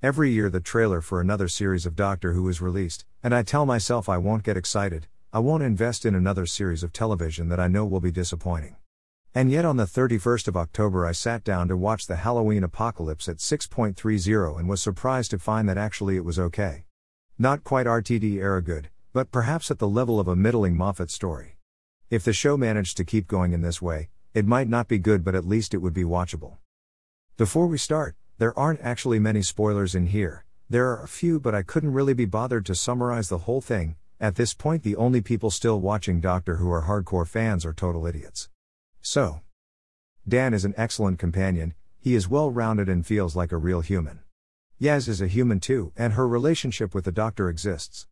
Every year, the trailer for another series of Doctor Who is released, and I tell myself I won't get excited, I won't invest in another series of television that I know will be disappointing. And yet, on the 31st of October, I sat down to watch the Halloween Apocalypse at 6.30 and was surprised to find that actually it was okay. Not quite RTD era good, but perhaps at the level of a middling Moffat story. If the show managed to keep going in this way, it might not be good, but at least it would be watchable. Before we start, there aren't actually many spoilers in here, there are a few, but I couldn't really be bothered to summarize the whole thing. At this point, the only people still watching Doctor Who are hardcore fans or total idiots. So, Dan is an excellent companion, he is well rounded and feels like a real human. Yaz is a human too, and her relationship with the Doctor exists.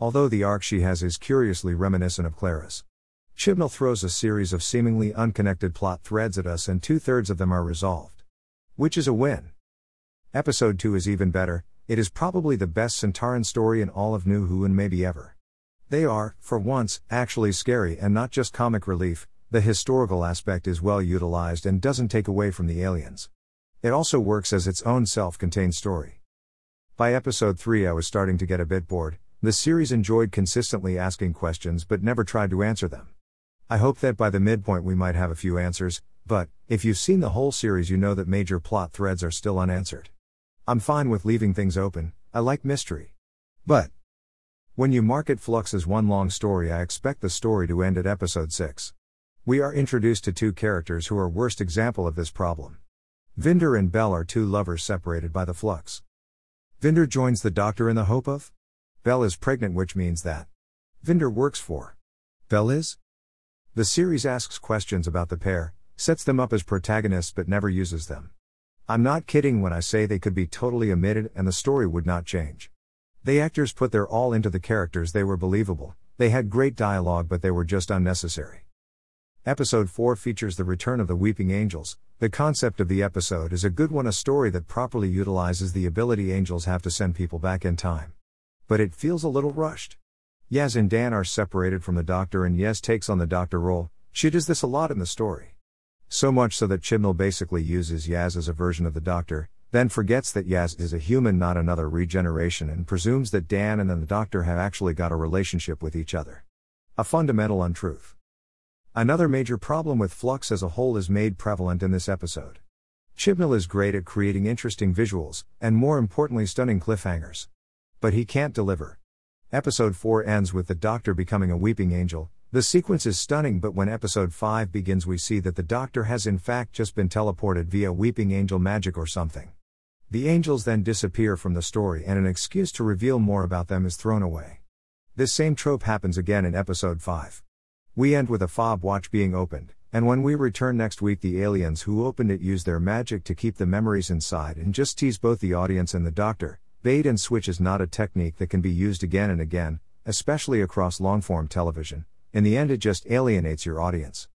Although the arc she has is curiously reminiscent of Clara's. Chibnall throws a series of seemingly unconnected plot threads at us, and two thirds of them are resolved. Which is a win. Episode 2 is even better, it is probably the best Sontaran story in all of New Who and maybe ever. They are, for once, actually scary and not just comic relief, the historical aspect is well utilized and doesn't take away from the aliens. It also works as its own self contained story. By episode 3, I was starting to get a bit bored. The series enjoyed consistently asking questions but never tried to answer them. I hope that by the midpoint we might have a few answers, but, if you've seen the whole series, you know that major plot threads are still unanswered. I'm fine with leaving things open, I like mystery. But, when you market Flux as one long story, I expect the story to end at episode 6. We are introduced to two characters who are worst example of this problem. Vinder and Bell are two lovers separated by the flux. Vinder joins the doctor in the hope of? Bell is pregnant, which means that Vinder works for. Bell is? The series asks questions about the pair, sets them up as protagonists but never uses them. I'm not kidding when I say they could be totally omitted and the story would not change. The actors put their all into the characters, they were believable, they had great dialogue, but they were just unnecessary. Episode 4 features the return of the Weeping Angels. The concept of the episode is a good one, a story that properly utilizes the ability angels have to send people back in time. But it feels a little rushed. Yaz and Dan are separated from the Doctor, and Yaz takes on the Doctor role. She does this a lot in the story. So much so that Chibnall basically uses Yaz as a version of the Doctor, then forgets that Yaz is a human, not another regeneration, and presumes that Dan and then the Doctor have actually got a relationship with each other. A fundamental untruth. Another major problem with Flux as a whole is made prevalent in this episode. Chibnall is great at creating interesting visuals, and more importantly, stunning cliffhangers. But he can't deliver. Episode 4 ends with the Doctor becoming a weeping angel, the sequence is stunning, but when episode 5 begins, we see that the Doctor has in fact just been teleported via Weeping Angel magic or something. The angels then disappear from the story, and an excuse to reveal more about them is thrown away. This same trope happens again in episode 5. We end with a fob watch being opened, and when we return next week, the aliens who opened it use their magic to keep the memories inside and just tease both the audience and the Doctor. Bait and switch is not a technique that can be used again and again, especially across long form television in the end, it just alienates your audience.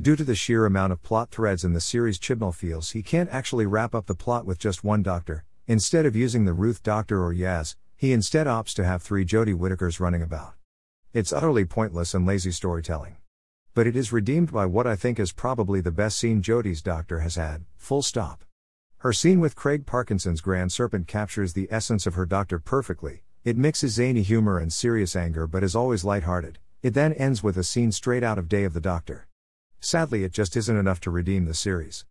Due to the sheer amount of plot threads in the series, Chibnall feels he can't actually wrap up the plot with just one doctor. Instead of using the Ruth Doctor or Yaz, he instead opts to have three Jodie Whittakers running about. It's utterly pointless and lazy storytelling. But it is redeemed by what I think is probably the best scene Jodie's Doctor has had, full stop. Her scene with Craig Parkinson's Grand Serpent captures the essence of her Doctor perfectly. It mixes zany humor and serious anger but is always light-hearted. It then ends with a scene straight out of Day of the Doctor. Sadly, it just isn't enough to redeem the series.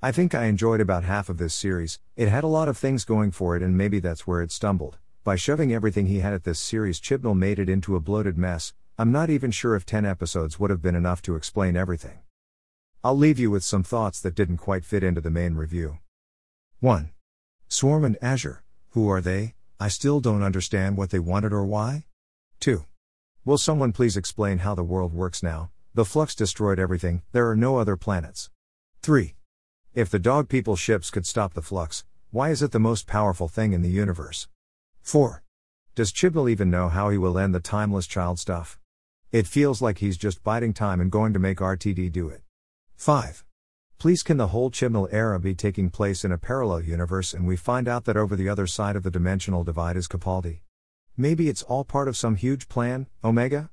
I think I enjoyed about half of this series, it had a lot of things going for it, and maybe that's where it stumbled. By shoving everything he had at this series, Chibnall made it into a bloated mess. I'm not even sure if 10 episodes would have been enough to explain everything. I'll leave you with some thoughts that didn't quite fit into the main review. 1. Swarm and Azure, who are they? I still don't understand what they wanted or why. 2. Will someone please explain how the world works now? The flux destroyed everything, there are no other planets. 3. If the dog people ships could stop the flux, why is it the most powerful thing in the universe? 4. Does Chibnall even know how he will end the timeless child stuff? It feels like he's just biding time and going to make RTD do it. 5. Please can the whole Chibnall era be taking place in a parallel universe and we find out that over the other side of the dimensional divide is Capaldi? Maybe it's all part of some huge plan, Omega?